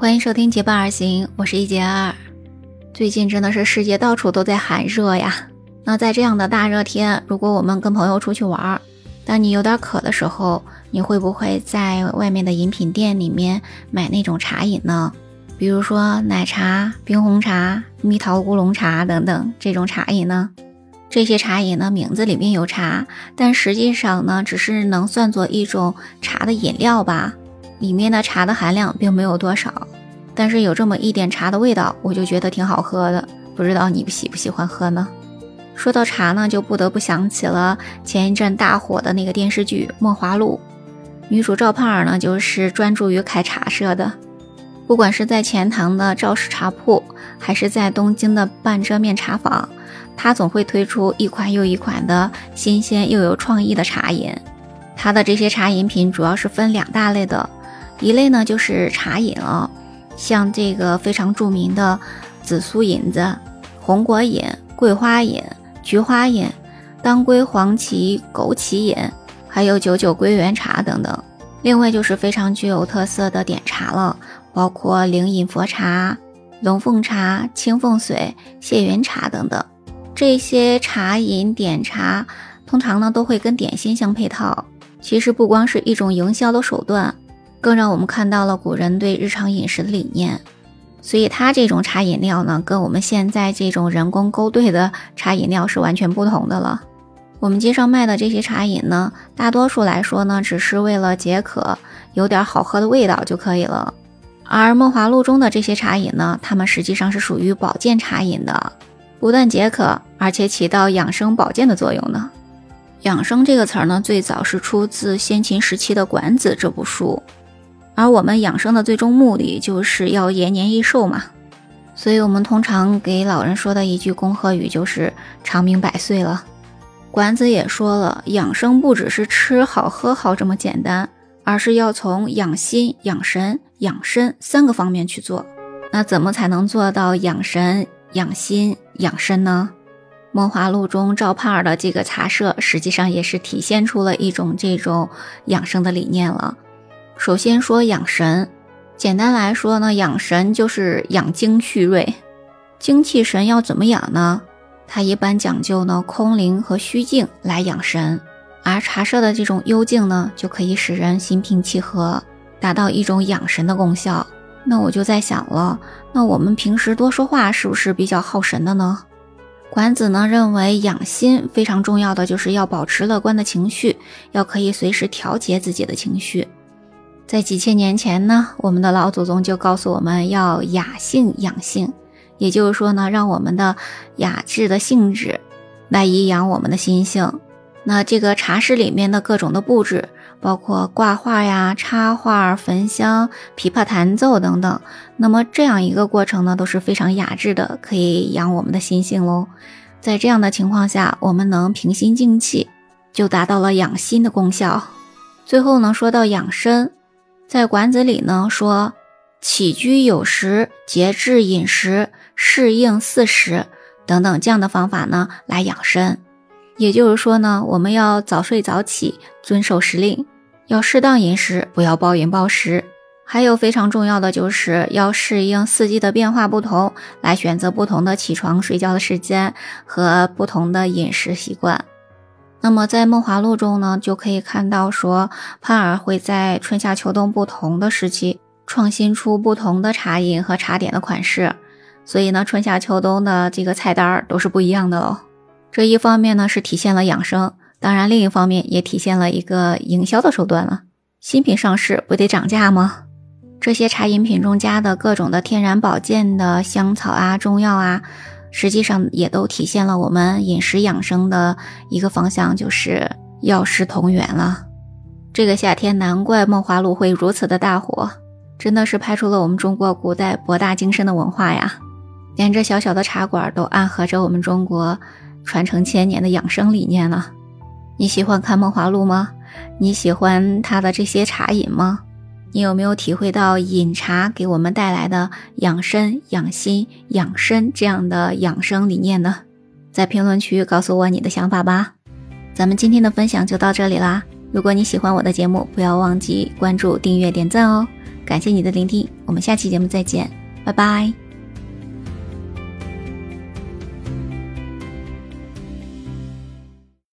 欢迎收听结伴而行，我是一杰二。最近真的是世界到处都在喊热呀。那在这样的大热天，如果我们跟朋友出去玩，当你有点渴的时候，你会不会在外面的饮品店里面买那种茶饮呢？比如说奶茶、冰红茶、蜜桃乌龙茶等等这种茶饮呢？这些茶饮呢，名字里面有茶，但实际上呢，只是能算作一种茶的饮料吧。里面的茶的含量并没有多少，但是有这么一点茶的味道，我就觉得挺好喝的。不知道你喜不喜欢喝呢？说到茶呢，就不得不想起了前一阵大火的那个电视剧《梦华录》，女主赵盼儿呢，就是专注于开茶社的。不管是在钱塘的赵氏茶铺，还是在东京的半遮面茶坊，她总会推出一款又一款的新鲜又有创意的茶饮。她的这些茶饮品主要是分两大类的。一类呢就是茶饮了，像这个非常著名的紫苏饮子、红果饮、桂花饮、菊花饮、当归黄芪枸杞饮，还有九九归元茶等等。另外就是非常具有特色的点茶了，包括灵隐佛茶、龙凤茶、清凤水、谢云茶等等。这些茶饮点茶通常呢都会跟点心相配套，其实不光是一种营销的手段。更让我们看到了古人对日常饮食的理念，所以它这种茶饮料呢，跟我们现在这种人工勾兑的茶饮料是完全不同的了。我们街上卖的这些茶饮呢，大多数来说呢，只是为了解渴，有点好喝的味道就可以了。而梦华录中的这些茶饮呢，它们实际上是属于保健茶饮的，不但解渴，而且起到养生保健的作用呢。养生这个词儿呢，最早是出自先秦时期的《管子》这部书。而我们养生的最终目的就是要延年益寿嘛，所以我们通常给老人说的一句恭贺语就是长命百岁了。管子也说了，养生不只是吃好喝好这么简单，而是要从养心、养神、养身三个方面去做。那怎么才能做到养神、养心、养身呢？梦华录中赵盼儿的这个茶社，实际上也是体现出了一种这种养生的理念了。首先说养神，简单来说呢，养神就是养精蓄锐。精气神要怎么养呢？它一般讲究呢空灵和虚静来养神，而茶社的这种幽静呢，就可以使人心平气和，达到一种养神的功效。那我就在想了，那我们平时多说话是不是比较耗神的呢？管子呢认为养心非常重要的就是要保持乐观的情绪，要可以随时调节自己的情绪。在几千年前呢，我们的老祖宗就告诉我们要雅性养性，也就是说呢，让我们的雅致的性质来以养我们的心性。那这个茶室里面的各种的布置，包括挂画呀、插画、焚香、琵琶弹奏等等，那么这样一个过程呢，都是非常雅致的，可以养我们的心性喽。在这样的情况下，我们能平心静气，就达到了养心的功效。最后呢，说到养生。在馆子里呢，说起居有时、节制饮食、适应四时等等这样的方法呢，来养生。也就是说呢，我们要早睡早起，遵守时令，要适当饮食，不要暴饮暴食。还有非常重要的，就是要适应四季的变化不同，来选择不同的起床、睡觉的时间和不同的饮食习惯。那么在《梦华录》中呢，就可以看到说，盼儿会在春夏秋冬不同的时期创新出不同的茶饮和茶点的款式，所以呢，春夏秋冬的这个菜单都是不一样的喽。这一方面呢是体现了养生，当然另一方面也体现了一个营销的手段了。新品上市不得涨价吗？这些茶饮品中加的各种的天然保健的香草啊、中药啊。实际上也都体现了我们饮食养生的一个方向，就是药食同源了。这个夏天，难怪梦华录会如此的大火，真的是拍出了我们中国古代博大精深的文化呀！连这小小的茶馆都暗合着我们中国传承千年的养生理念呢。你喜欢看梦华录吗？你喜欢它的这些茶饮吗？你有没有体会到饮茶给我们带来的养身、养心、养身这样的养生理念呢？在评论区告诉我你的想法吧。咱们今天的分享就到这里啦。如果你喜欢我的节目，不要忘记关注、订阅、点赞哦。感谢你的聆听，我们下期节目再见，拜拜。